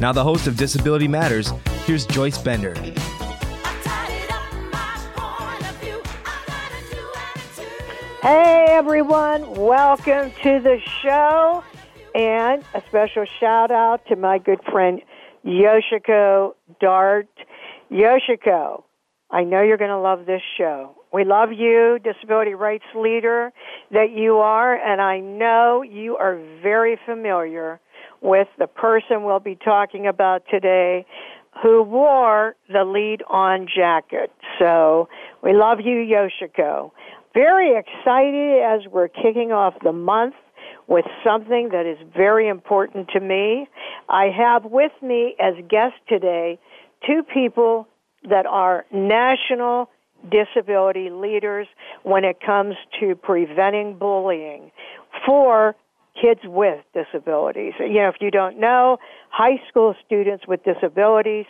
Now, the host of Disability Matters, here's Joyce Bender. Hey everyone, welcome to the show. And a special shout out to my good friend Yoshiko Dart. Yoshiko, I know you're going to love this show. We love you, disability rights leader that you are, and I know you are very familiar with the person we'll be talking about today who wore the lead on jacket. So we love you, Yoshiko. Very excited as we're kicking off the month with something that is very important to me. I have with me as guests today two people that are national disability leaders when it comes to preventing bullying for kids with disabilities. You know, if you don't know, high school students with disabilities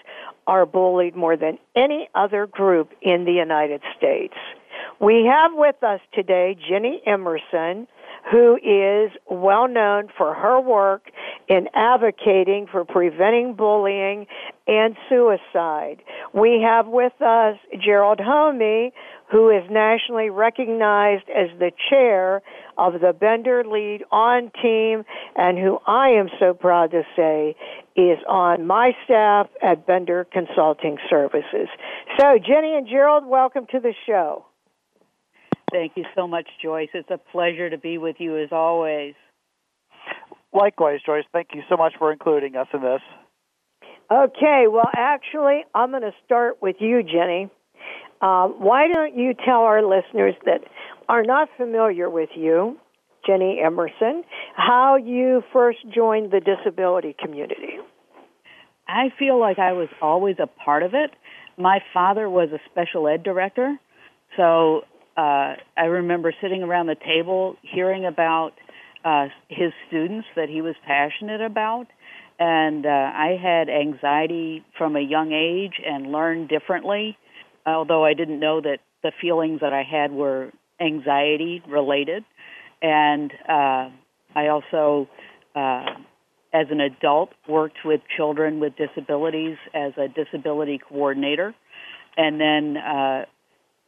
are bullied more than any other group in the United States. We have with us today Ginny Emerson, who is well known for her work in advocating for preventing bullying and suicide. We have with us Gerald Homme, who is nationally recognized as the chair of the Bender Lead On team and who I am so proud to say is on my staff at Bender Consulting Services. So, Ginny and Gerald, welcome to the show. Thank you so much, Joyce. It's a pleasure to be with you as always. Likewise, Joyce. Thank you so much for including us in this. Okay, well, actually, I'm going to start with you, Ginny. Uh, why don't you tell our listeners that are not familiar with you, Ginny Emerson, how you first joined the disability community? I feel like I was always a part of it. My father was a special ed director, so uh, I remember sitting around the table hearing about uh, his students that he was passionate about. And uh, I had anxiety from a young age and learned differently, although I didn't know that the feelings that I had were anxiety related. And uh, I also, uh, as an adult, worked with children with disabilities as a disability coordinator. And then uh,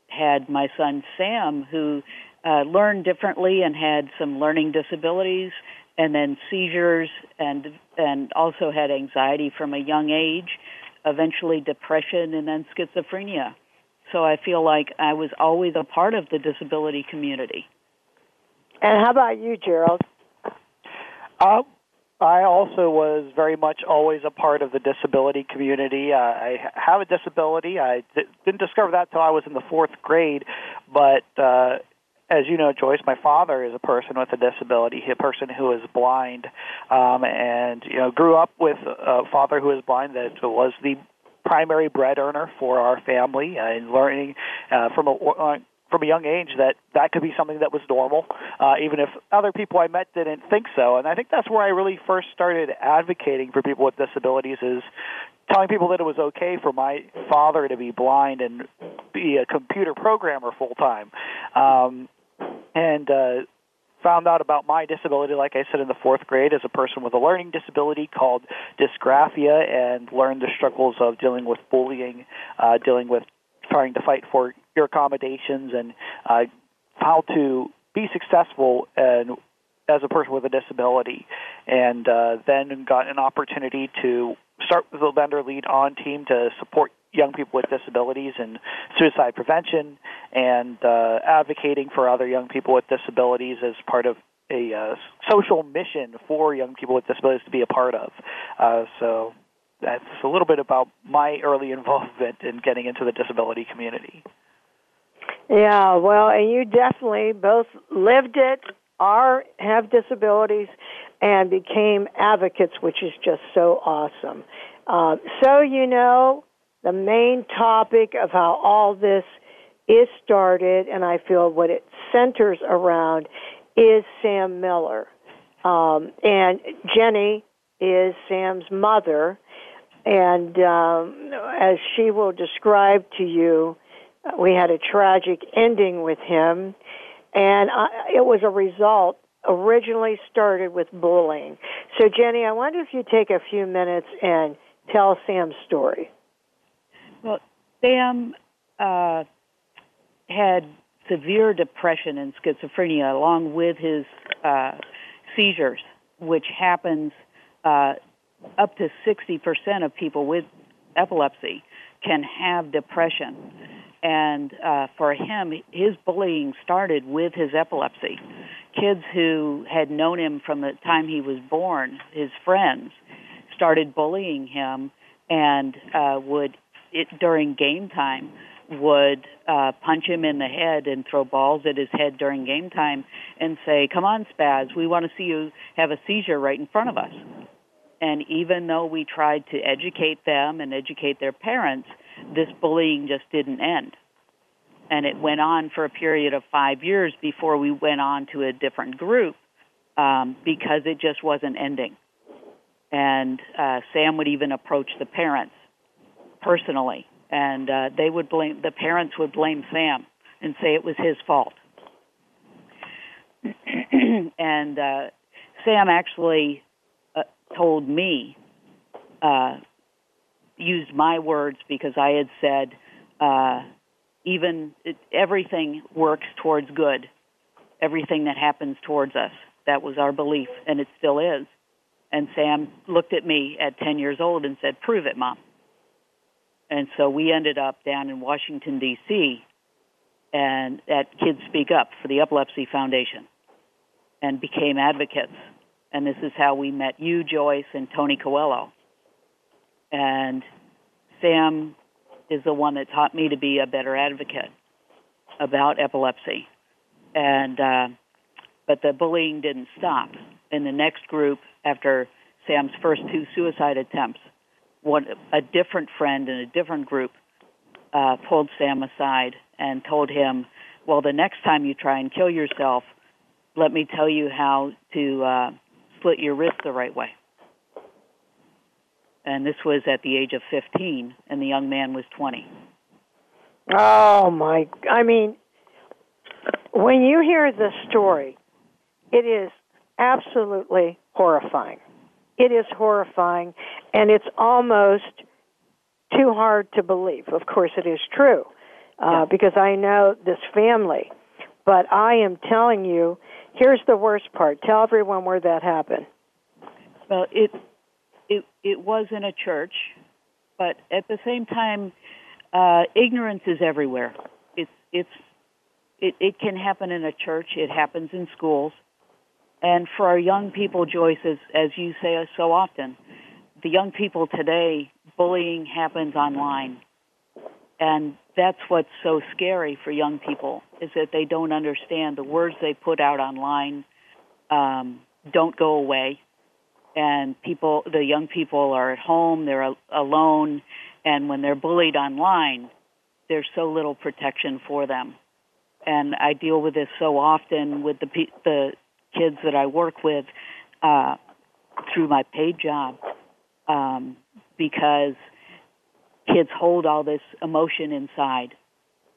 had my son Sam, who uh, learned differently and had some learning disabilities, and then seizures, and and also had anxiety from a young age, eventually depression, and then schizophrenia. So I feel like I was always a part of the disability community. And how about you, Gerald? Uh, I also was very much always a part of the disability community. Uh, I have a disability. I didn't discover that till I was in the fourth grade, but uh, as you know, Joyce, my father is a person with a disability, a person who is blind, um, and you know, grew up with a father who is blind that was the primary bread earner for our family, and learning uh, from a uh, from a young age that that could be something that was normal, uh, even if other people I met didn't think so. And I think that's where I really first started advocating for people with disabilities is telling people that it was okay for my father to be blind and be a computer programmer full time. Um, and uh, found out about my disability, like I said, in the fourth grade as a person with a learning disability called dysgraphia, and learned the struggles of dealing with bullying, uh, dealing with trying to fight for your accommodations, and uh, how to be successful and as a person with a disability, and uh, then got an opportunity to start with the Bender Lead On team to support young people with disabilities and suicide prevention, and uh, advocating for other young people with disabilities as part of a uh, social mission for young people with disabilities to be a part of. Uh, so that's a little bit about my early involvement in getting into the disability community. Yeah, well, and you definitely both lived it, are have disabilities, and became advocates, which is just so awesome. Uh, so you know the main topic of how all this is started, and I feel what it centers around is Sam Miller. Um, and Ginny is Sam's mother, and um, as she will describe to you, we had a tragic ending with him, and I, it was a result originally started with bullying. So, Ginny, I wonder if you take a few minutes and tell Sam's story. Well, Sam uh, had severe depression and schizophrenia along with his uh, seizures, which happens uh, up to 60% of people with epilepsy can have depression. And uh, for him, his bullying started with his epilepsy. Kids who had known him from the time he was born, his friends, started bullying him and uh, would, it, during game time, would uh, punch him in the head and throw balls at his head during game time and say, Come on, Spaz, we want to see you have a seizure right in front of us. And even though we tried to educate them and educate their parents, this bullying just didn't end. And it went on for a period of five years before we went on to a different group um, because it just wasn't ending. And uh, Sam would even approach the parents personally, and uh, they would blame the parents would blame Sam and say it was his fault. and uh, Sam actually uh, told me, uh, used my words because I had said, uh, even it, everything works towards good. Everything that happens towards us. That was our belief, and it still is. And Sam looked at me at 10 years old and said, Prove it, Mom. And so we ended up down in Washington, D.C., and at Kids Speak Up for the Epilepsy Foundation and became advocates. And this is how we met you, Joyce, and Tony Coelho. And Sam is the one that taught me to be a better advocate about epilepsy. And uh, but the bullying didn't stop. In the next group, after Sam's first two suicide attempts, one a different friend in a different group uh, pulled Sam aside and told him, "Well, the next time you try and kill yourself, let me tell you how to uh, split your wrist the right way." And this was at the age of 15, and the young man was 20. Oh my! I mean, when you hear this story, it is absolutely horrifying. It is horrifying, and it's almost too hard to believe. Of course, it is true uh, yeah. because I know this family. But I am telling you, here's the worst part. Tell everyone where that happened. Well, it it it was in a church, but at the same time, uh, ignorance is everywhere. It's it's it, it can happen in a church. It happens in schools. And for our young people, Joyce, as, as you say so often, the young people today, bullying happens online. And that's what's so scary for young people is that they don't understand the words they put out online um, don't go away. And people, the young people are at home, they're a- alone, and when they're bullied online, there's so little protection for them. And I deal with this so often with the the kids that I work with uh, through my paid job um, because kids hold all this emotion inside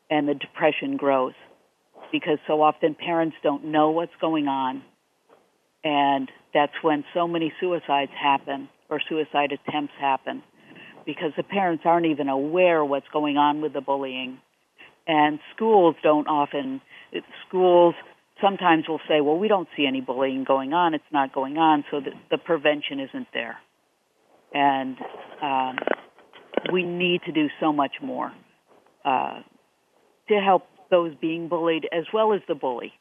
and the depression grows because so often parents don't know what's going on and that's when so many suicides happen or suicide attempts happen because the parents aren't even aware what's going on with the bullying and schools don't often schools sometimes we'll say, well, we don't see any bullying going on. It's not going on, so the, the prevention isn't there. And um, we need to do so much more uh, to help those being bullied as well as the bully.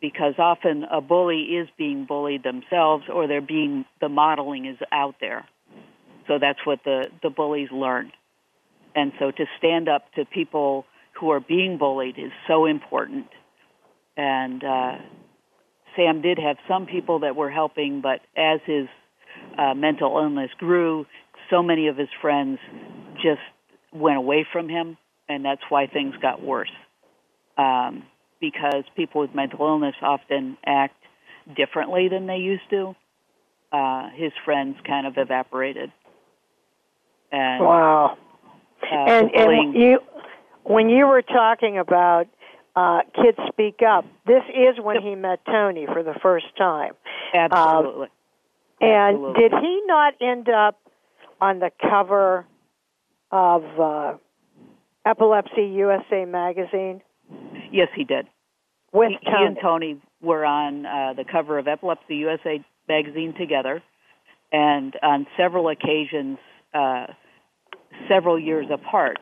Because often a bully is being bullied themselves or they're being, the modeling is out there. So that's what the, the bullies learn And so to stand up to people who are being bullied is so important. And uh, Sam did have some people that were helping, but as his uh, mental illness grew, so many of his friends just went away from him, and that's why things got worse. Um, because people with mental illness often act differently than they used to. Uh, his friends kind of evaporated. And, wow. Uh, and and you, when you were talking about uh, kids speak up, this is when he met Tony for the first time. Absolutely. Um, and Absolutely. did he not end up on the cover of uh, Epilepsy USA magazine? Yes, he did. With he, Tony. he and Tony were on uh, the cover of Epilepsy USA magazine together, and on several occasions, uh, several years apart.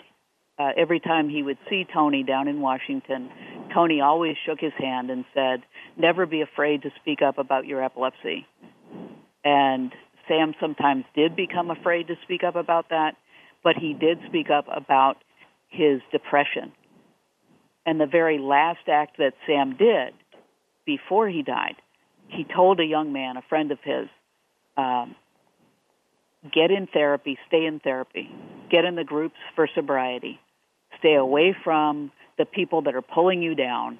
Uh, every time he would see Tony down in Washington, Tony always shook his hand and said, "Never be afraid to speak up about your epilepsy." And Sam sometimes did become afraid to speak up about that, but he did speak up about his depression. And the very last act that Sam did before he died, he told a young man, a friend of his, um, get in therapy, stay in therapy, get in the groups for sobriety, stay away from the people that are pulling you down,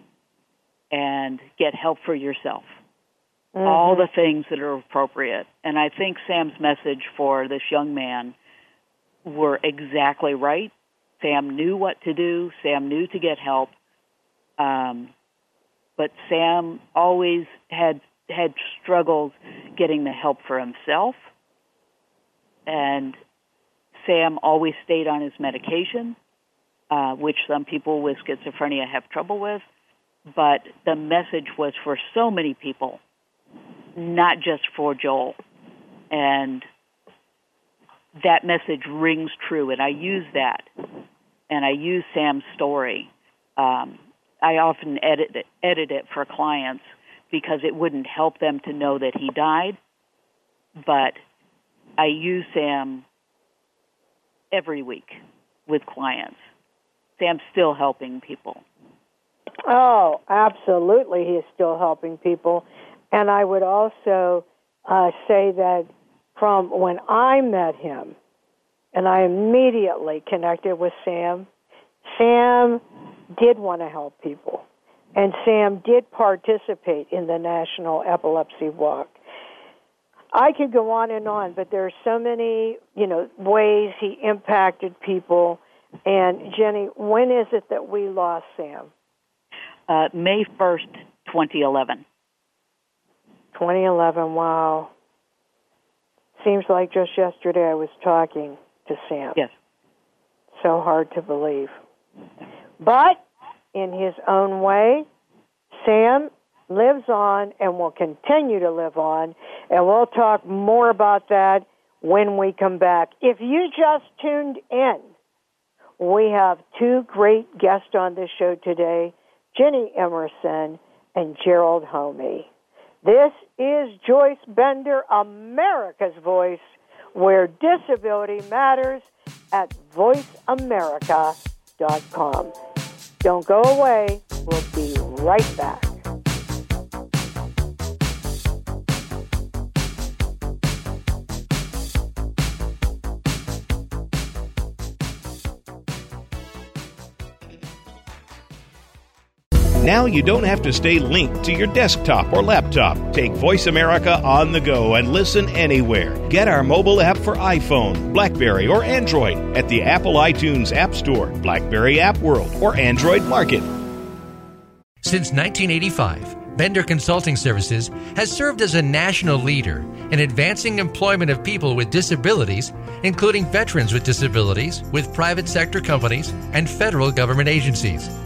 and get help for yourself. Mm-hmm. All the things that are appropriate. And I think Sam's message for this young man were exactly right. Sam knew what to do. Sam knew to get help. Um, but Sam always had had struggles getting the help for himself. And Sam always stayed on his medication, uh, which some people with schizophrenia have trouble with. But the message was for so many people, not just for Joel. And that message rings true, and I use that, and I use Sam's story. Um, I often edit it, edit it for clients because it wouldn't help them to know that he died, but I use Sam every week with clients. Sam's still helping people. Oh, absolutely, he is still helping people. And I would also uh, say that from when I met him, and I immediately connected with Sam, Sam did want to help people. And Sam did participate in the National Epilepsy Walk. I could go on and on, but there are so many, you know, ways he impacted people. And Ginny, when is it that we lost Sam? Uh, May 1st, 2011. 2011, wow. Seems like just yesterday I was talking to Sam. Yes. So hard to believe. But in his own way, Sam lives on and will continue to live on. And we'll talk more about that when we come back. If you just tuned in, we have two great guests on this show today Ginny Emerson and Gerald Homme. This is Joyce Bender, America's Voice, where disability matters at voiceamerica.com. Don't go away. We'll be right back. Now you don't have to stay linked to your desktop or laptop. Take Voice America on the go and listen anywhere. Get our mobile app for iPhone, Blackberry, or Android at the Apple iTunes App Store, Blackberry App World, or Android Market. Since 1985, Bender Consulting Services has served as a national leader in advancing employment of people with disabilities, including veterans with disabilities, with private sector companies and federal government agencies.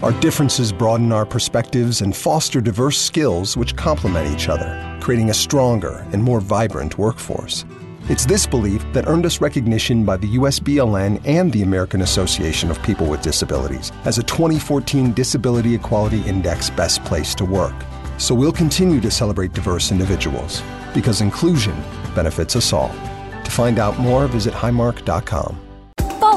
Our differences broaden our perspectives and foster diverse skills which complement each other, creating a stronger and more vibrant workforce. It's this belief that earned us recognition by the USBLN and the American Association of People with Disabilities as a 2014 Disability Equality Index Best Place to Work. So we'll continue to celebrate diverse individuals because inclusion benefits us all. To find out more, visit highmark.com.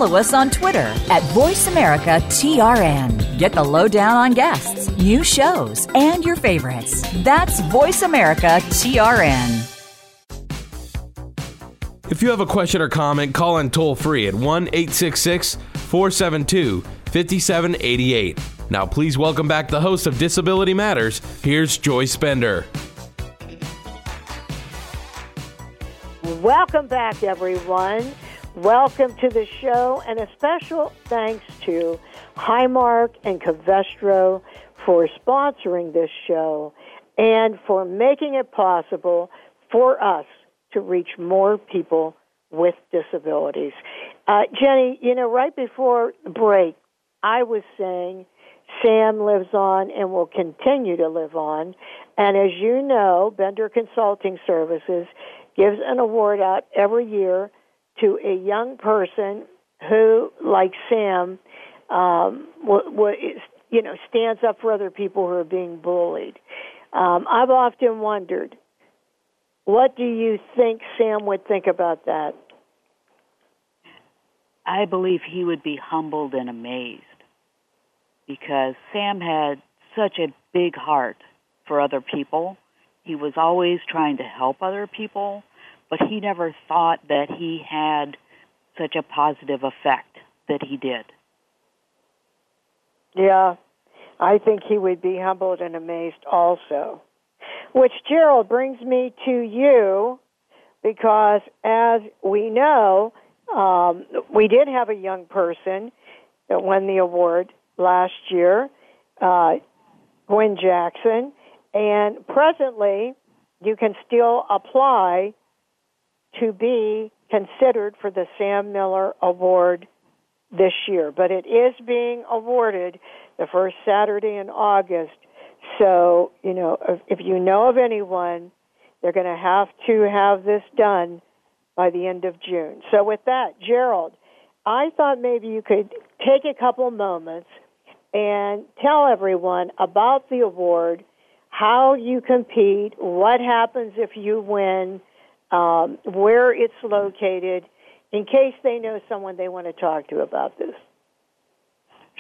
Follow us on Twitter at VoiceAmericaTRN. Get the lowdown on guests, new shows, and your favorites. That's VoiceAmericaTRN. If you have a question or comment, call in toll free at 1 866 472 5788. Now, please welcome back the host of Disability Matters. Here's Joyce Bender. Welcome back, everyone. Welcome to the show, and a special thanks to Highmark and Covestro for sponsoring this show and for making it possible for us to reach more people with disabilities. Uh, Ginny, you know, right before break, I was saying Sam lives on and will continue to live on. And as you know, Bender Consulting Services gives an award out every year to a young person who, like Sam, um, w- w- you know, stands up for other people who are being bullied. Um, I've often wondered, what do you think Sam would think about that? I believe he would be humbled and amazed because Sam had such a big heart for other people. He was always trying to help other people but he never thought that he had such a positive effect that he did. Yeah, I think he would be humbled and amazed also. Which, Gerald, brings me to you because, as we know, um, we did have a young person that won the award last year, uh, Gwen Jackson, and presently you can still apply to be considered for the Sam Miller Award this year, but it is being awarded the first Saturday in August. So, you know, if, if you know of anyone, they're going to have to have this done by the end of June. So, with that, Gerald, I thought maybe you could take a couple moments and tell everyone about the award, how you compete, what happens if you win, um, where it's located, in case they know someone they want to talk to about this.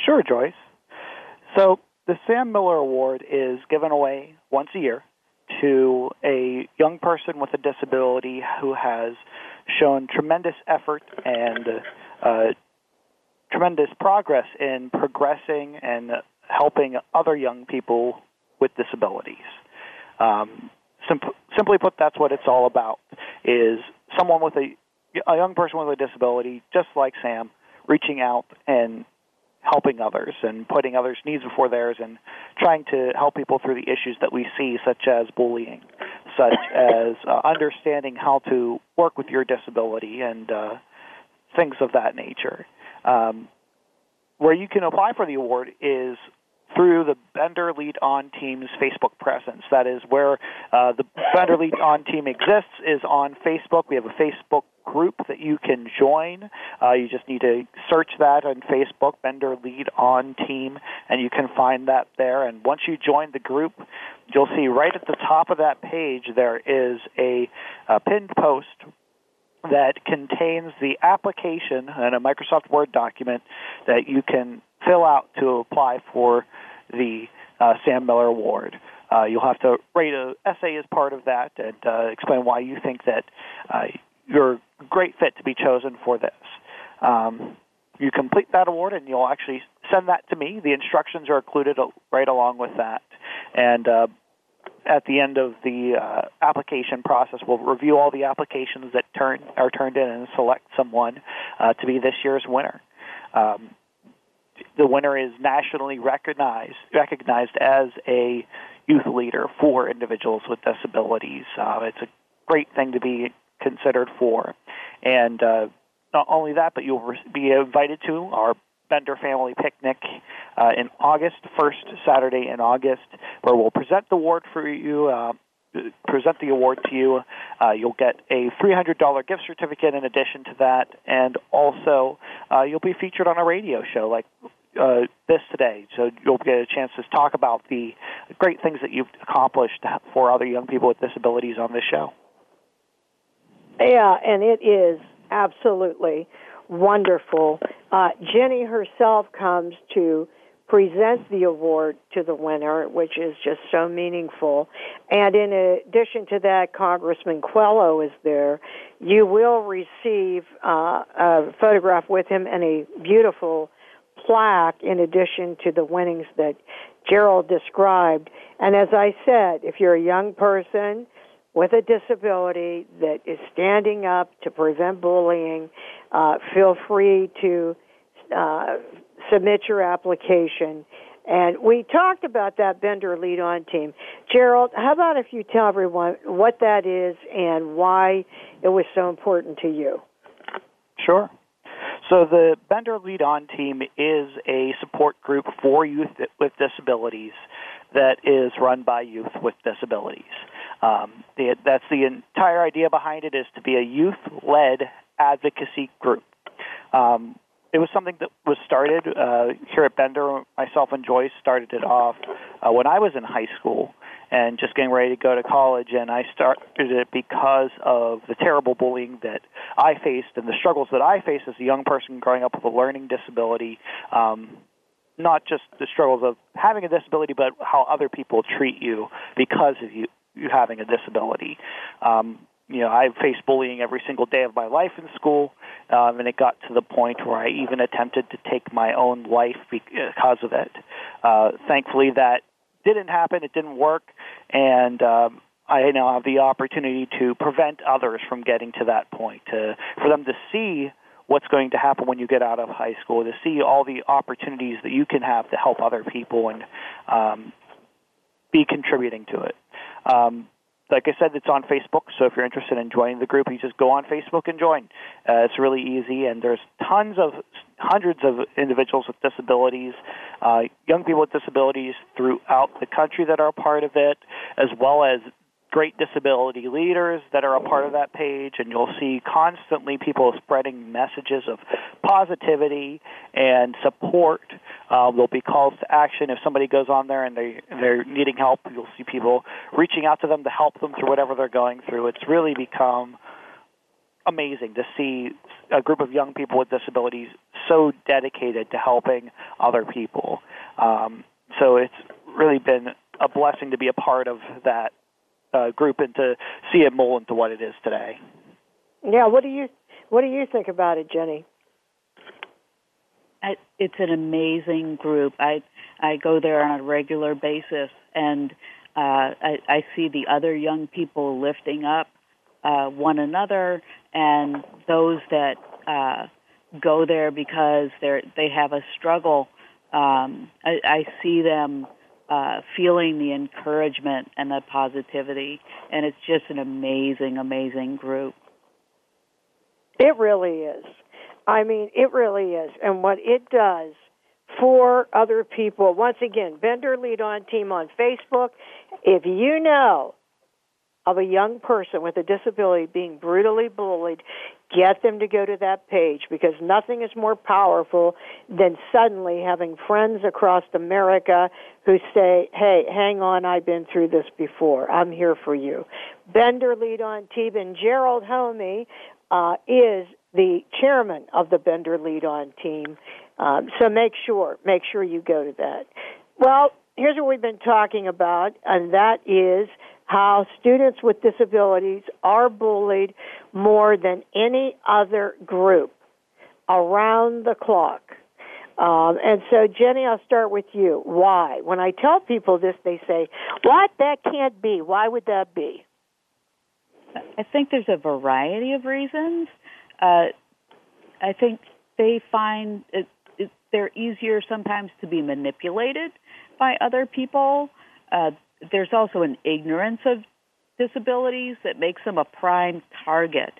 Sure, Joyce. So the Sam Miller Award is given away once a year to a young person with a disability who has shown tremendous effort and uh, tremendous progress in progressing and helping other young people with disabilities. Um, simply put, that's what it's all about. Is someone with a a young person with a disability, just like Sam, reaching out and helping others and putting others' needs before theirs and trying to help people through the issues that we see, such as bullying, such as uh, understanding how to work with your disability and uh, things of that nature. Um, where you can apply for the award is through the Bender Lead On Team's Facebook presence. That is where uh, the Bender Lead On Team exists is on Facebook. We have a Facebook group that you can join. Uh, you just need to search that on Facebook, Bender Lead On Team, and you can find that there. And once you join the group, you'll see right at the top of that page there is a, a pinned post that contains the application and a Microsoft Word document that you can fill out to apply for the uh, Sam Miller Award. Uh, you'll have to write an essay as part of that and uh, explain why you think that uh, you're a great fit to be chosen for this. Um, you complete that award, and you'll actually send that to me. The instructions are included right along with that, and uh, at the end of the uh, application process, we'll review all the applications that turn are turned in and select someone uh, to be this year's winner. Um, the winner is nationally recognized recognized as a youth leader for individuals with disabilities. Uh, it's a great thing to be considered for, and uh, not only that, but you'll be invited to our Bender Family Picnic uh, in August, first Saturday in August, where we'll present the award for you. Uh, present the award to you. Uh, you'll get a $300 gift certificate in addition to that, and also uh, you'll be featured on a radio show like uh, this today. So you'll get a chance to talk about the great things that you've accomplished for other young people with disabilities on this show. Yeah, and it is absolutely wonderful. Uh, Ginny herself comes to present the award to the winner, which is just so meaningful. And in addition to that, Congressman Coelho is there. You will receive uh, a photograph with him and a beautiful plaque in addition to the winnings that Gerald described. And as I said, if you're a young person, with a disability that is standing up to prevent bullying, uh, feel free to uh, submit your application. And we talked about that Bender lead on team. Gerald, how about if you tell everyone what that is and why it was so important to you? Sure. So the Bender Lead On team is a support group for youth with disabilities that is run by youth with disabilities. Um, the, that's the entire idea behind it is to be a youth-led advocacy group. Um, it was something that was started uh, here at Bender. Myself and Joyce started it off uh, when I was in high school and just getting ready to go to college. And I started it because of the terrible bullying that I faced and the struggles that I faced as a young person growing up with a learning disability. Um, not just the struggles of having a disability, but how other people treat you because of you you having a disability. Um, you know, I faced bullying every single day of my life in school, um, and it got to the point where I even attempted to take my own life because of it. Uh, thankfully, that didn't happen. It didn't work, and um, I now have the opportunity to prevent others from getting to that point. To for them to see what's going to happen when you get out of high school, to see all the opportunities that you can have to help other people and um, be contributing to it. Um, like I said, it's on Facebook, so if you're interested in joining the group, you just go on Facebook and join. Uh, it's really easy, and there's tons of hundreds of individuals with disabilities, uh, young people with disabilities throughout the country that are part of it, as well as great disability leaders that are a part of that page, and you'll see constantly people spreading messages of positivity and support. Uh, there'll be calls to action if somebody goes on there and they they're needing help. You'll see people reaching out to them to help them through whatever they're going through. It's really become amazing to see a group of young people with disabilities so dedicated to helping other people. Um, so it's really been a blessing to be a part of that uh, group and to see it mold into what it is today. Yeah, what do you what do you think about it, Ginny? I, it's an amazing group. I I go there on a regular basis, and uh, I, I see the other young people lifting up uh, one another, and those that uh, go there because they they have a struggle. Um, I, I see them uh, feeling the encouragement and the positivity. And it's just an amazing, amazing group. It really is. I mean, it really is. And what it does for other people, once again, Bender Lead On Team on Facebook. If you know of a young person with a disability being brutally bullied, get them to go to that page because nothing is more powerful than suddenly having friends across America who say, hey, hang on, I've been through this before. I'm here for you. Bender Lead on Team and Gerald Homme uh, is the chairman of the Bender Lead On team. Um, so make sure, make sure you go to that. Well, here's what we've been talking about, and that is how students with disabilities are bullied more than any other group around the clock. Um, and so, Ginny, I'll start with you. Why? When I tell people this, they say, "What? That can't be. Why would that be?" I think there's a variety of reasons. Uh, I think they find it, it, they're easier sometimes to be manipulated by other people. Uh, there's also an ignorance of disabilities that makes them a prime target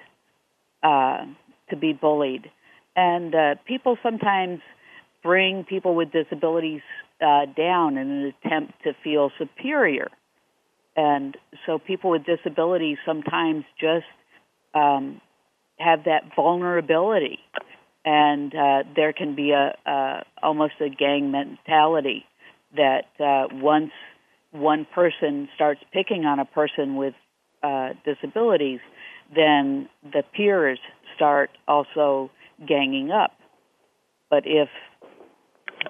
uh, to be bullied. And uh, people sometimes bring people with disabilities uh, down in an attempt to feel superior. And so people with disabilities sometimes just um, have that vulnerability, and uh, there can be a, a almost a gang mentality that uh, once one person starts picking on a person with uh, disabilities, then the peers start also ganging up. But if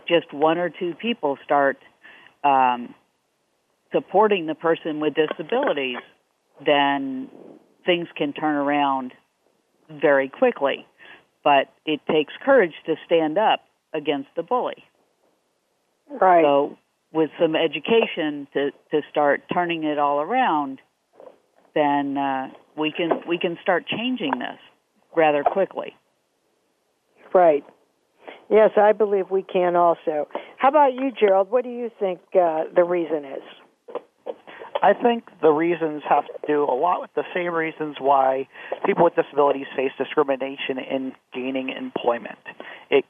just one or two people start um, supporting the person with disabilities, then things can turn around very quickly. But it takes courage to stand up against the bully. Right. So, with some education to to start turning it all around, then uh, we can we can start changing this rather quickly. Right. Yes, I believe we can also. How about you, Gerald? What do you think uh, the reason is? I think the reasons have to do a lot with the same reasons why people with disabilities face discrimination in gaining employment. It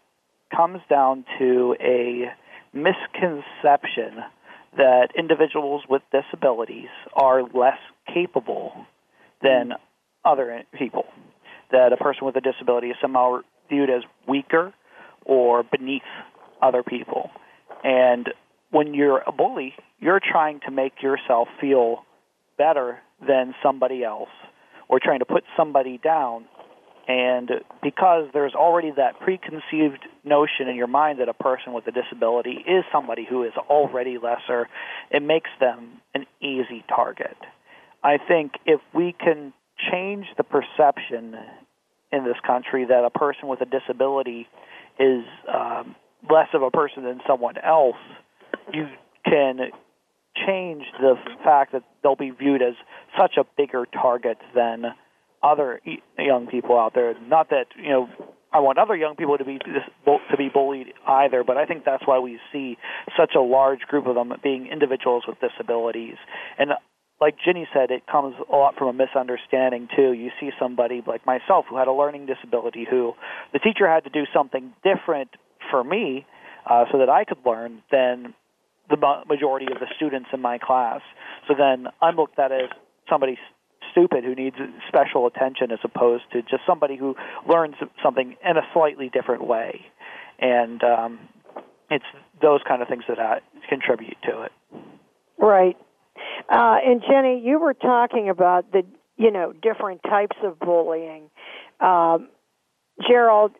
comes down to a misconception that individuals with disabilities are less capable than mm. other people. That a person with a disability is somehow viewed as weaker or beneath other people. And when you're a bully, you're trying to make yourself feel better than somebody else or trying to put somebody down. And because there's already that preconceived notion in your mind that a person with a disability is somebody who is already lesser, it makes them an easy target. I think if we can change the perception in this country that a person with a disability is um, less of a person than someone else, you can change the fact that they'll be viewed as such a bigger target than other young people out there. Not that you know I want other young people to be to be bullied either, but I think that's why we see such a large group of them being individuals with disabilities. And like Ginny said, it comes a lot from a misunderstanding too. You see somebody like myself who had a learning disability who the teacher had to do something different for me uh, so that I could learn than the majority of the students in my class. So then I'm looked at as somebody stupid who needs special attention as opposed to just somebody who learns something in a slightly different way. And um, it's those kind of things that I contribute to it. Right. Uh, and Ginny, you were talking about the you know different types of bullying. Um, Gerald,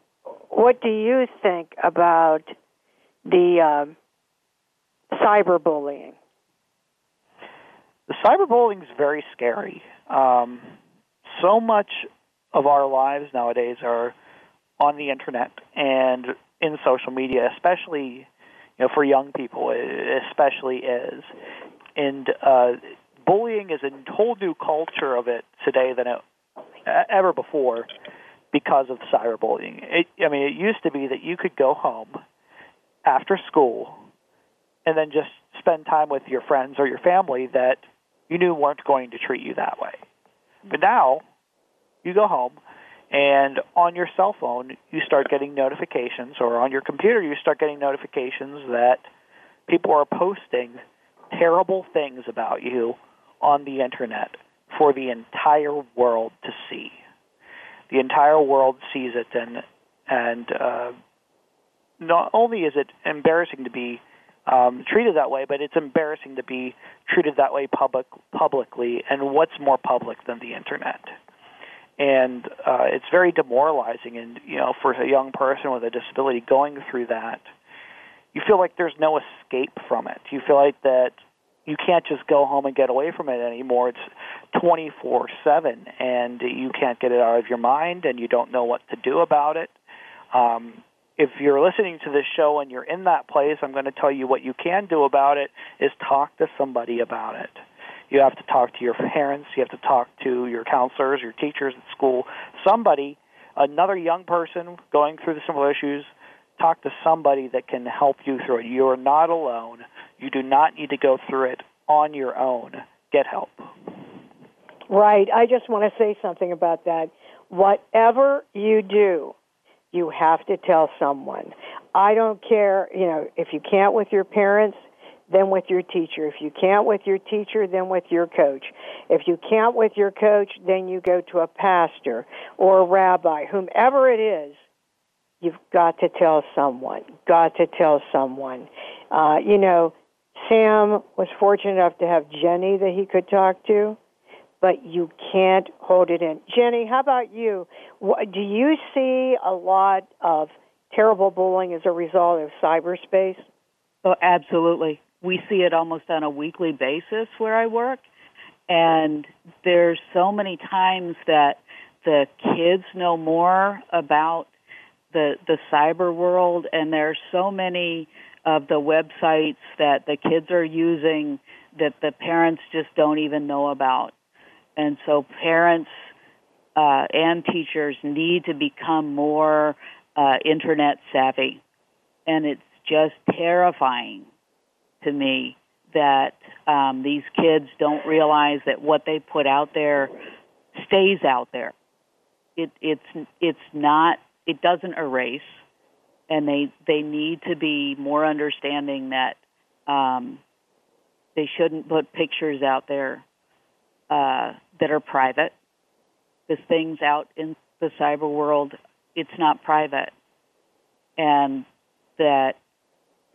what do you think about the um, cyberbullying? The cyberbullying is very scary. Um, so much of our lives nowadays are on the internet and in social media, especially you know for young people, especially is and uh, bullying is a whole new culture of it today than it, ever before because of cyberbullying. It, I mean, it used to be that you could go home after school and then just spend time with your friends or your family that you knew weren't going to treat you that way. But now you go home and on your cell phone you start getting notifications or on your computer you start getting notifications that people are posting terrible things about you on the internet for the entire world to see. The entire world sees it, and and uh, not only is it embarrassing to be um, treated that way, but it's embarrassing to be treated that way public publicly. And what's more public than the internet? And uh, it's very demoralizing, and you know, for a young person with a disability going through that you feel like there's no escape from it. You feel like that you can't just go home and get away from it anymore. It's 24 7, and you can't get it out of your mind, and you don't know what to do about it. Um, if you're listening to this show and you're in that place, I'm going to tell you what you can do about it is talk to somebody about it. You have to talk to your parents, you have to talk to your counselors, your teachers at school, somebody, another young person going through the similar issues. Talk to somebody that can help you through it. You are not alone. You do not need to go through it on your own. Get help. Right. I just want to say something about that. Whatever you do, you have to tell someone. I don't care, you know, if you can't with your parents, then with your teacher. If you can't with your teacher, then with your coach. If you can't with your coach, then you go to a pastor or a rabbi, whomever it is. You've got to tell someone. Got to tell someone. Uh, you know, Sam was fortunate enough to have Ginny that he could talk to but you can't hold it in. Ginny, how about you? Do you see a lot of terrible bullying as a result of cyberspace? Oh, absolutely. We see it almost on a weekly basis where I work. And there's so many times that the kids know more about the the cyber world and there's so many of the websites that the kids are using that the parents just don't even know about and so parents uh, and teachers need to become more uh, internet savvy. And it's just terrifying to me that um, these kids don't realize that what they put out there stays out there. It, it's it's not it doesn't erase, and they they need to be more understanding that um, they shouldn't put pictures out there uh, that are private. The things out in the cyber world, it's not private. And that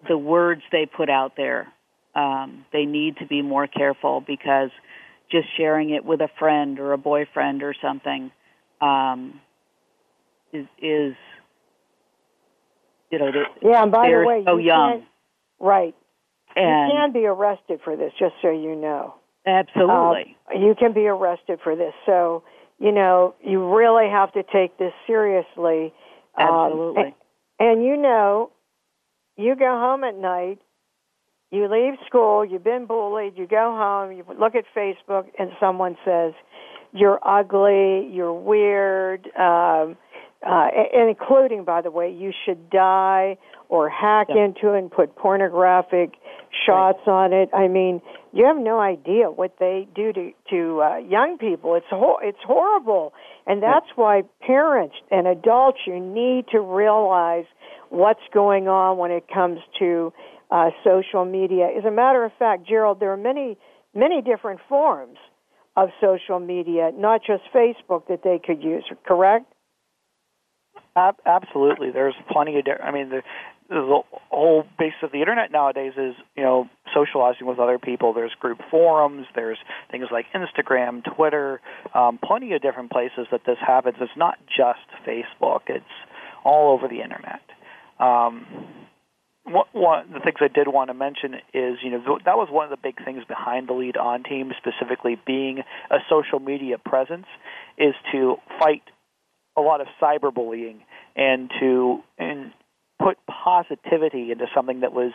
the words they put out there, um, they need to be more careful because just sharing it with a friend or a boyfriend or something um, is, is you know, yeah. And by the way, so you young, right? And you can be arrested for this, just so you know. Absolutely. Uh, you can be arrested for this. So, you know, you really have to take this seriously. Um, Absolutely. Um, and, and you know, you go home at night, you leave school, you've been bullied, you go home, you look at Facebook, and someone says, You're ugly, you're weird, um, uh, and including, by the way, you should die or hack yeah. into it and put pornographic shots right. on it. I mean, you have no idea what they do to to uh, young people. It's ho- it's horrible, and that's why parents and adults you need to realize what's going on when it comes to uh, social media. As a matter of fact, Gerald, there are many many different forms of social media, not just Facebook, that they could use. Correct? Absolutely, there's plenty of. I mean, the, the whole base of the internet nowadays is you know socializing with other people. There's group forums. There's things like Instagram, Twitter, um, plenty of different places that this happens. It's not just Facebook. It's all over the internet. Um, one of the things I did want to mention is, you know, that was one of the big things behind the Lead On team, specifically being a social media presence, is to fight a lot of cyberbullying and to and put positivity into something that was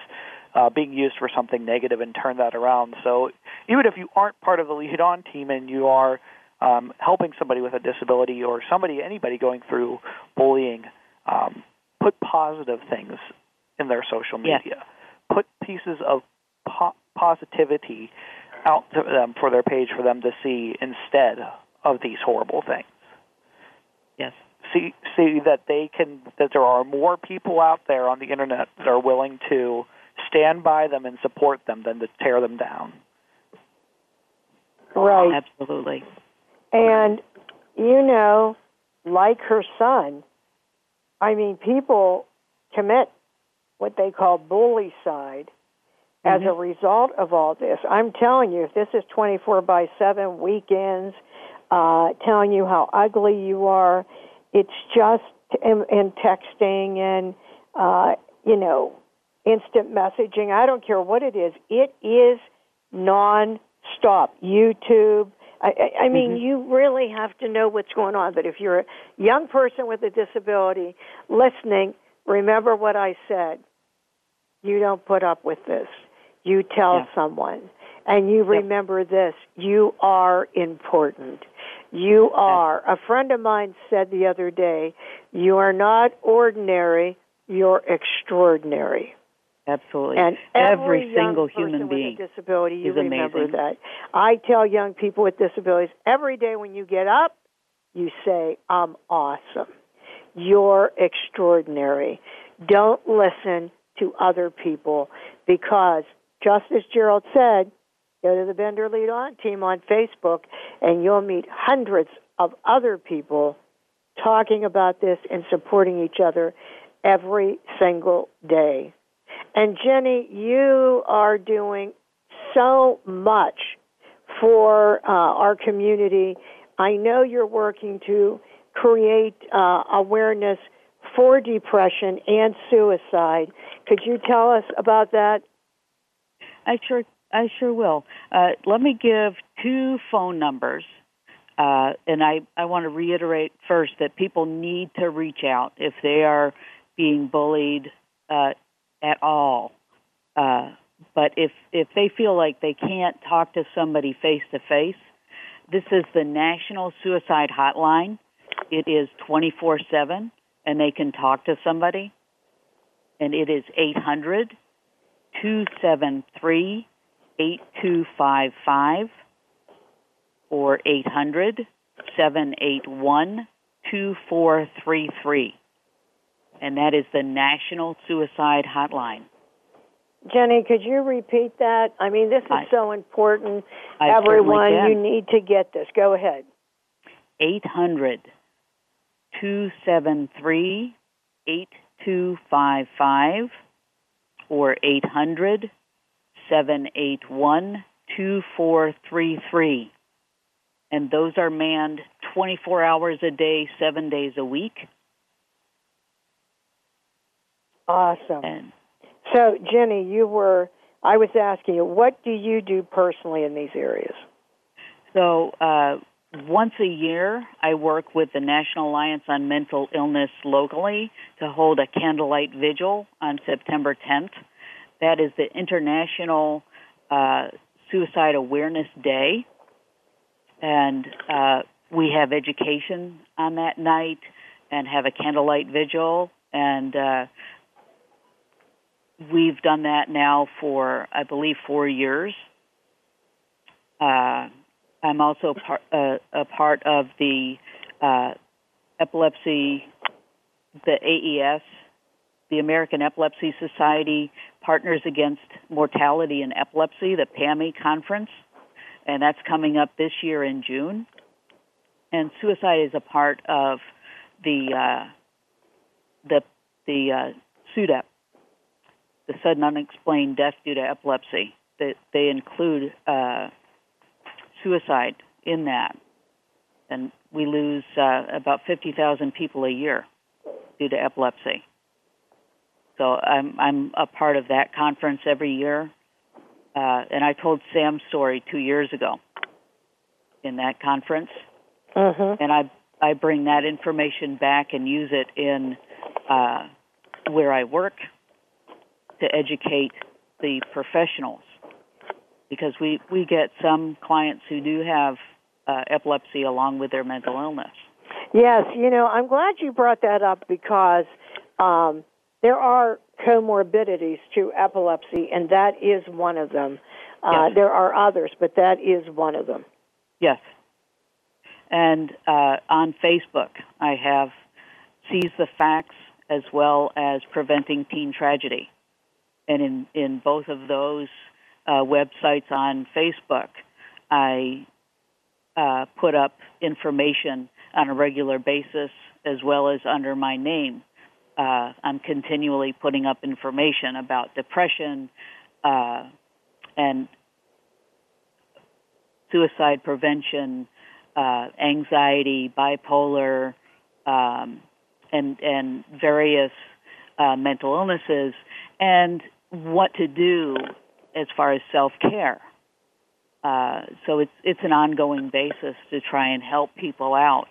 uh, being used for something negative and turn that around. So even if you aren't part of the Lead On team and you are um, helping somebody with a disability or somebody, anybody going through bullying, um, put positive things in their social media. Yes. Put pieces of po- positivity out to them for their page for them to see instead of these horrible things. Yes. See see that they can that there are more people out there on the internet that are willing to stand by them and support them than to tear them down. Right. Absolutely. And you know, like her son, I mean, people commit what they call bully side as mm-hmm. a result of all this. I'm telling you, if this is 24 by 7 weekends, uh, telling you how ugly you are. It's just and, and texting and uh, you know instant messaging. I don't care what it is. It is non-stop. YouTube. I, I, I mean, mm-hmm. you really have to know what's going on. But if you're a young person with a disability listening, remember what I said. You don't put up with this. You tell Yeah. someone. And you remember this. You are important. You are. A friend of mine said the other day, you are not ordinary, you're extraordinary. Absolutely. And every every single human with being. a disability, you is remember amazing. that. I tell young people with disabilities every day when you get up, you say, "I'm awesome. You're extraordinary." Don't listen to other people because, just as Gerald said, go to the Bender Lead On team on Facebook, and you'll meet hundreds of other people talking about this and supporting each other every single day. And Ginny, you are doing so much for uh, our community. I know you're working to create uh, awareness for depression and suicide. Could you tell us about that? I sure, I sure will. Uh, let me give two phone numbers, uh, and I, I want to reiterate first that people need to reach out if they are being bullied uh, at all. Uh, but if if they feel like they can't talk to somebody face to face, this is the National Suicide Hotline. It is twenty four seven, and they can talk to somebody. And it is eight hundred 273 8255 or 800 781 2433. And that is the National Suicide Hotline. Ginny, could you repeat that? I mean, this is I- so important. I Everyone, you need to get this. Go ahead. 800 273 8255 or 800 781 2433. And those are manned 24 hours a day, seven days a week. Awesome. And So, Ginny, you were, I was asking you, what do you do personally in these areas? So, uh, once a year, I work with the National Alliance on Mental Illness locally to hold a candlelight vigil on September 10th. That is the International uh, Suicide Awareness Day. And uh, we have education on that night and have a candlelight vigil. And uh, we've done that now for, I believe, four years. Uh, I'm also par- uh, a part of the uh, epilepsy, the AES, the American Epilepsy Society Partners Against Mortality in Epilepsy, the PAME conference, and that's coming up this year in June. And suicide is a part of the uh, the the uh, SUDEP, the sudden unexplained death due to epilepsy. That they include uh, suicide in that, and we lose uh, about fifty thousand people a year due to epilepsy. So I'm I'm a part of that conference every year, uh, and I told Sam's story two years ago in that conference, Mm-hmm. and I I bring that information back and use it in uh, where I work to educate the professionals because we we get some clients who do have uh, epilepsy along with their mental illness. Yes, you know, I'm glad you brought that up because um, there are comorbidities to epilepsy, and that is one of them. Uh, Yes. There are others, but that is one of them. Yes. And uh, on Facebook, I have Seize the Facts as well as Preventing Teen Tragedy. And in, in both of those uh, websites on Facebook, I uh, put up information on a regular basis as well as under my name. Uh, I'm continually putting up information about depression uh, and suicide prevention, uh, anxiety, bipolar, um, and and various uh, mental illnesses, and what to do as far as self care. Uh, so it's it's an ongoing basis to try and help people out.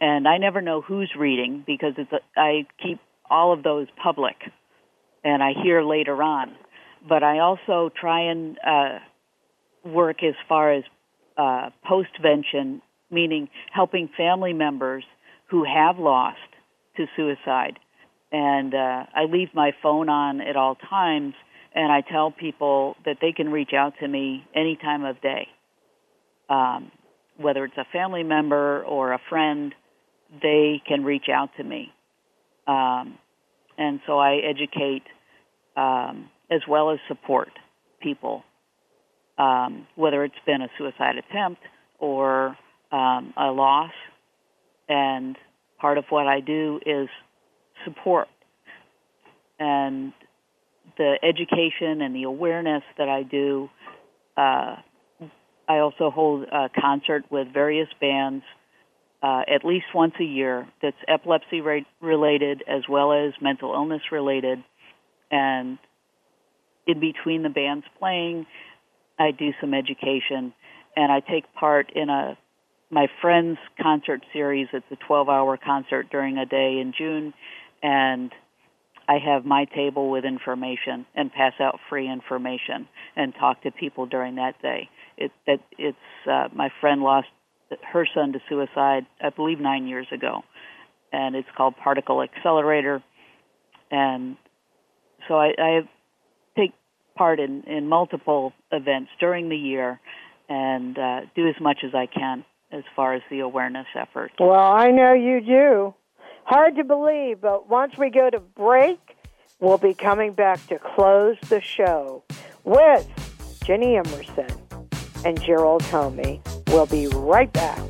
And I never know who's reading because it's a, I keep all of those public, and I hear later on. But I also try and uh, work as far as uh, postvention, meaning helping family members who have lost to suicide. And uh, I leave my phone on at all times, and I tell people that they can reach out to me any time of day. Um, whether it's a family member or a friend, they can reach out to me. Um, and so I educate um, as well as support people, um, whether it's been a suicide attempt or um, a loss. And part of what I do is support. And the education and the awareness that I do, uh, I also hold a concert with various bands uh, at least once a year that's epilepsy rate related as well as mental illness related. And in between the bands playing, I do some education and I take part in a my friend's concert series. It's a 12 hour concert during a day in June and I have my table with information and pass out free information and talk to people during that day. It that it's uh, my friend lost her son to suicide, I believe, nine years ago, and it's called Particle Accelerator. And so I, I take part in, in multiple events during the year and uh, do as much as I can as far as the awareness effort. Well, I know you do. Hard to believe, but once we go to break, we'll be coming back to close the show with Ginny Emerson and Gerald Homme. We'll be right back.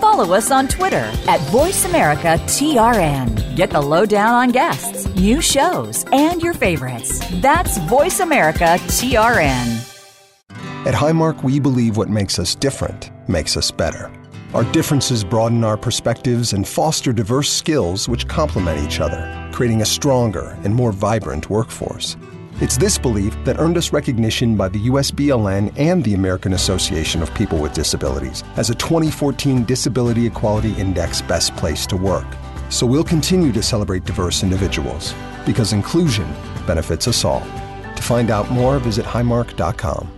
Follow us on Twitter at VoiceAmericaTRN. Get the lowdown on guests, new shows, and your favorites. That's VoiceAmericaTRN. At Highmark, we believe what makes us different makes us better. Our differences broaden our perspectives and foster diverse skills which complement each other, creating a stronger and more vibrant workforce. It's this belief that earned us recognition by the USBLN and the American Association of People with Disabilities as a 2014 Disability Equality Index Best Place to Work. So we'll continue to celebrate diverse individuals because inclusion benefits us all. To find out more, visit highmark.com.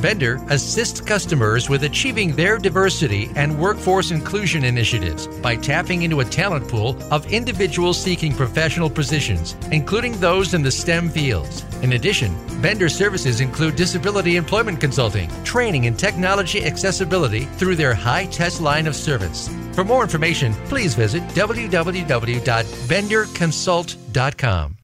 Bender assists customers with achieving their diversity and workforce inclusion initiatives by tapping into a talent pool of individuals seeking professional positions, including those in the STEM fields. In addition, Bender services include disability employment consulting, training in technology accessibility through their high test line of service. For more information, please visit www.benderconsult.com.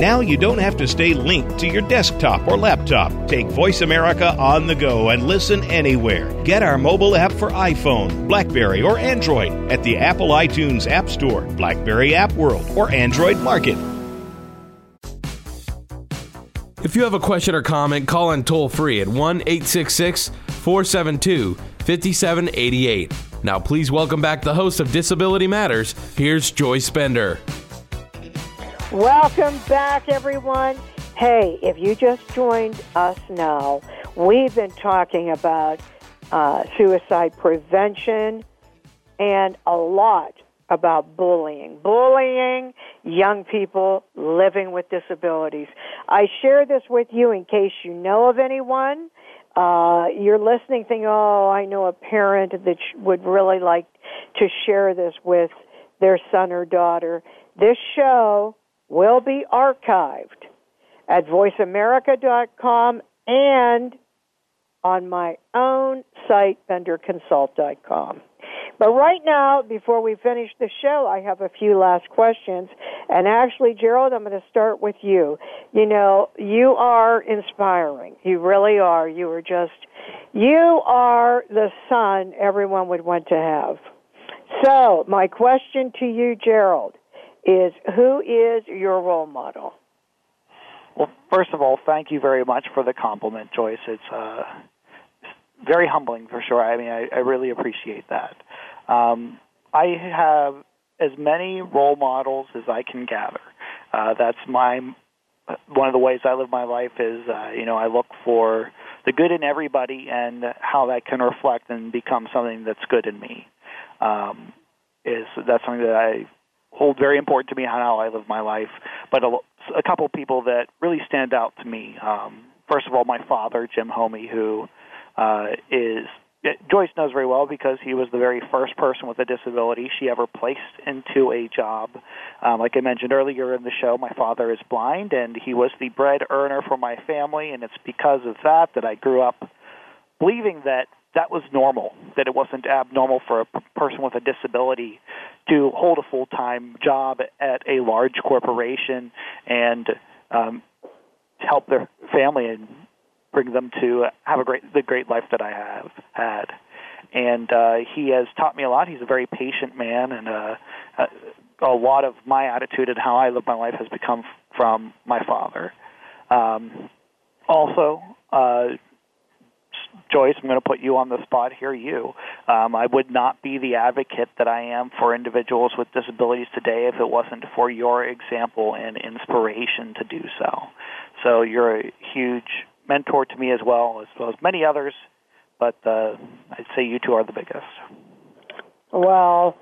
Now you don't have to stay linked to your desktop or laptop. Take Voice America on the go and listen anywhere. Get our mobile app for iPhone, Blackberry, or Android at the Apple iTunes App Store, Blackberry App World, or Android Market. If you have a question or comment, call in toll free at 1 866 472 5788. Now, please welcome back the host of Disability Matters. Here's Joyce Bender. Welcome back, everyone. Hey, if you just joined us now, we've been talking about uh, suicide prevention and a lot about bullying. Bullying young people living with disabilities. I share this with you in case you know of anyone. Uh, you're listening, thinking, oh, I know a parent that would really like to share this with their son or daughter. This show will be archived at voiceamerica.com and on my own site, benderconsult.com. But right now, before we finish the show, I have a few last questions. And actually, Gerald, I'm going to start with you. You know, you are inspiring. You really are. You are just, you are the son everyone would want to have. So, my question to you, Gerald, is who is your role model? Well, first of all, thank you very much for the compliment, Joyce. It's uh, very humbling for sure. I mean, I, I really appreciate that. Um, I have as many role models as I can gather. Uh, that's my one of the ways I live my life is uh, you know I look for the good in everybody and how that can reflect and become something that's good in me. Um, is that's something that I hold very important to me how I live my life. But a, a couple people that really stand out to me. Um, first of all, my father, Jim Homme, who uh, is Joyce knows very well because he was the very first person with a disability she ever placed into a job. Um, like I mentioned earlier in the show, my father is blind, and he was the bread earner for my family, and it's because of that that I grew up believing that that was normal, that it wasn't abnormal for a person with a disability to hold a full time job at a large corporation and um, help their family and bring them to have a great the great life that I have had. And uh, he has taught me a lot. He's a very patient man, and uh, a, a lot of my attitude and how I live my life has become f- from my father. Um, also, uh, Joyce, I'm going to put you on the spot here. You, um, I would not be the advocate that I am for individuals with disabilities today if it wasn't for your example and inspiration to do so. So you're a huge mentor to me as well, as well as many others. But uh, I'd say you two are the biggest. Well,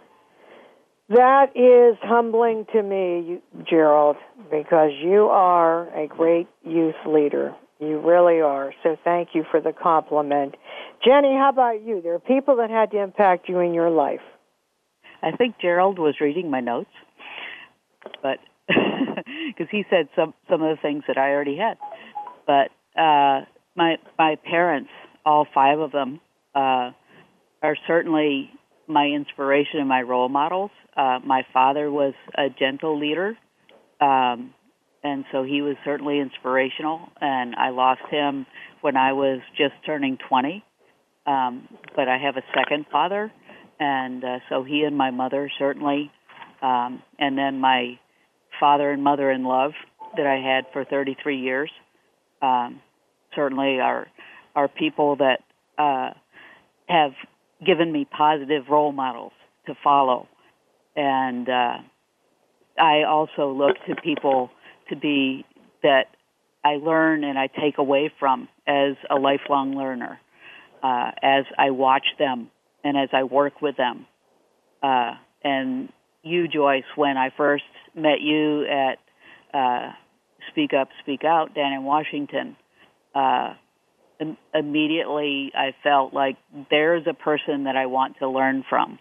that is humbling to me, Gerald, because you are a great youth leader. You really are. So thank you for the compliment. Ginny, how about you? There are people that had to impact you in your life. I think Gerald was reading my notes, but because he said some some of the things that I already had. But uh, my my parents, all five of them, uh, are certainly my inspiration and my role models. Uh, my father was a gentle leader, um, and so he was certainly inspirational. And I lost him when I was just turning 20. Um, but I have a second father, and uh, so he and my mother certainly, um, and then my father and mother in love that I had for 33 years. Um, certainly are are people that uh, have given me positive role models to follow, and uh, I also look to people to be that I learn and I take away from as a lifelong learner, uh, as I watch them and as I work with them. Uh, and you, Joyce, when I first met you at uh, Speak Up, Speak Out down in Washington, uh, immediately I felt like there's a person that I want to learn from,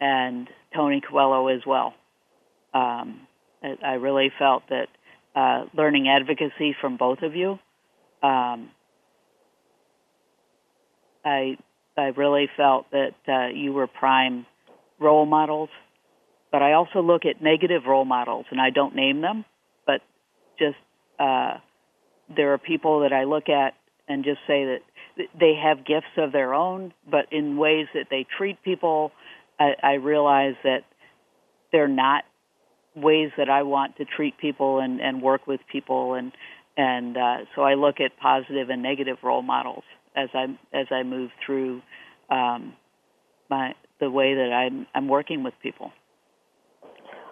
and Tony Coelho as well. Um, I really felt that uh, learning advocacy from both of you. Um, I I really felt that uh, you were prime role models, but I also look at negative role models, and I don't name them, but just uh, there are people that I look at and just say that they have gifts of their own, but in ways that they treat people, I, I realize that they're not ways that I want to treat people and, and work with people, and and uh, so I look at positive and negative role models as I as I move through um, my the way that I'm I'm working with people.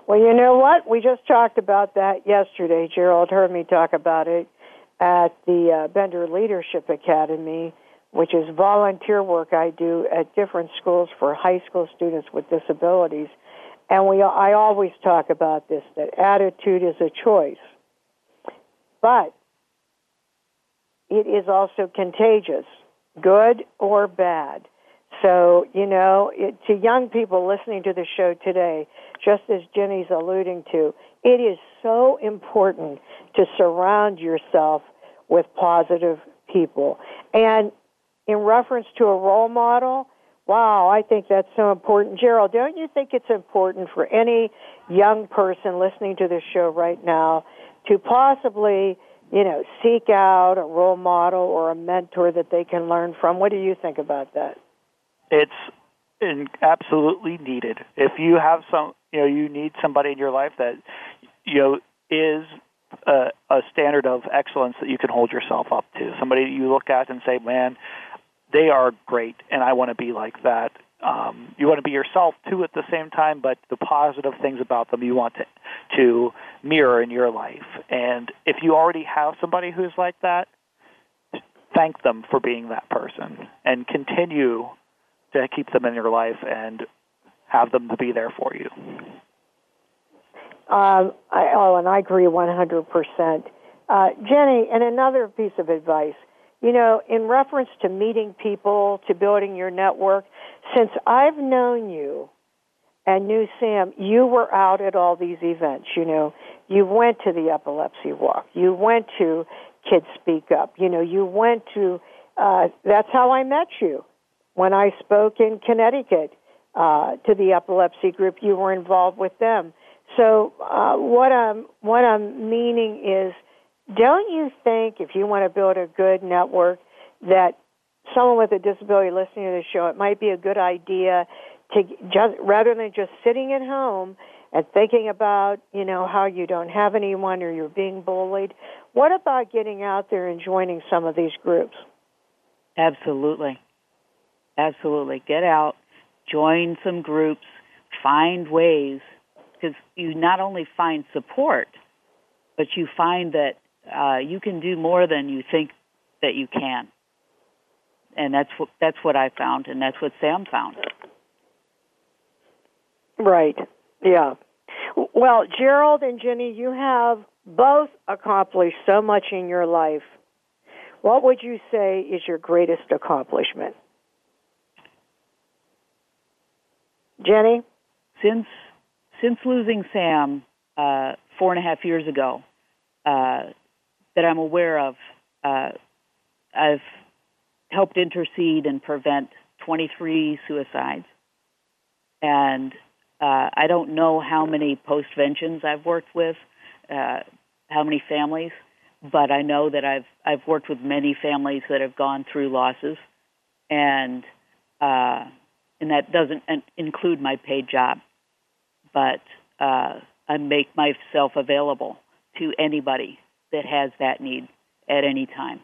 Well, you know what? We just talked about that yesterday. Gerald heard me talk about it at the uh, Bender Leadership Academy, which is volunteer work I do at different schools for high school students with disabilities. And we, I always talk about this that attitude is a choice. But it is also contagious, good or bad. So, you know, it, to young people listening to the show today, just as Ginny's alluding to, it is so important to surround yourself with positive people. And in reference to a role model, wow, I think that's so important. Gerald, don't you think it's important for any young person listening to this show right now to possibly, you know, seek out a role model or a mentor that they can learn from? What do you think about that? It's in, absolutely needed. If you have some, you know, you need somebody in your life that, you know, is a, a standard of excellence that you can hold yourself up to. Somebody you look at and say, "Man, they are great, and I want to be like that." Um, you want to be yourself too at the same time, but the positive things about them you want to to mirror in your life. And if you already have somebody who's like that, thank them for being that person and continue to keep them in your life and have them to be there for you. Um, I, oh, and I agree 100%. Uh, Ginny, and another piece of advice, you know, in reference to meeting people, to building your network, since I've known you and knew Sam, you were out at all these events. You know, you went to the epilepsy walk, you went to Kids Speak Up, you know, you went to, uh, that's how I met you. When I spoke in Connecticut uh, to the epilepsy group, you were involved with them. So uh, what I'm what I'm meaning is, don't you think if you want to build a good network that someone with a disability listening to the show, it might be a good idea to just rather than just sitting at home and thinking about you know how you don't have anyone or you're being bullied. What about getting out there and joining some of these groups? Absolutely, absolutely. Get out, join some groups, find ways because you not only find support, but you find that uh, you can do more than you think that you can. And that's what that's what I found, and that's what Sam found. Right. Yeah. Well, Gerald and Ginny, you have both accomplished so much in your life. What would you say is your greatest accomplishment? Ginny? Since since losing Sam uh, four and a half years ago, uh, that I'm aware of, uh, I've helped intercede and prevent 23 suicides, and uh, I don't know how many postventions I've worked with, uh, how many families, but I know that I've I've worked with many families that have gone through losses, and uh, and that doesn't include my paid job. But uh, I make myself available to anybody that has that need at any time,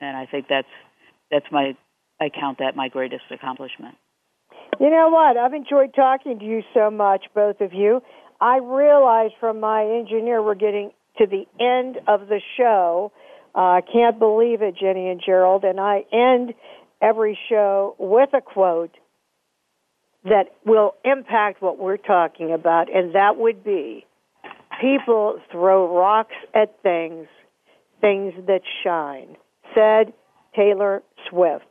and I think that's that's my I count that my greatest accomplishment. You know what? I've enjoyed talking to you so much, both of you. I realize from my engineer we're getting to the end of the show. Uh, I uh, can't believe it, Ginny and Gerald. And I end every show with a quote that will impact what we're talking about, and that would be people throw rocks at things, things that shine, said Taylor Swift.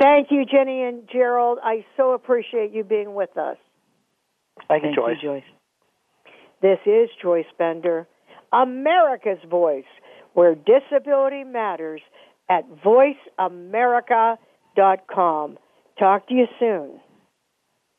Thank you, Ginny and Gerald. I so appreciate you being with us. Thank you, Thank Joyce. You, Joyce. This is Joyce Bender, America's Voice, where disability matters at voiceamerica.com. Talk to you soon.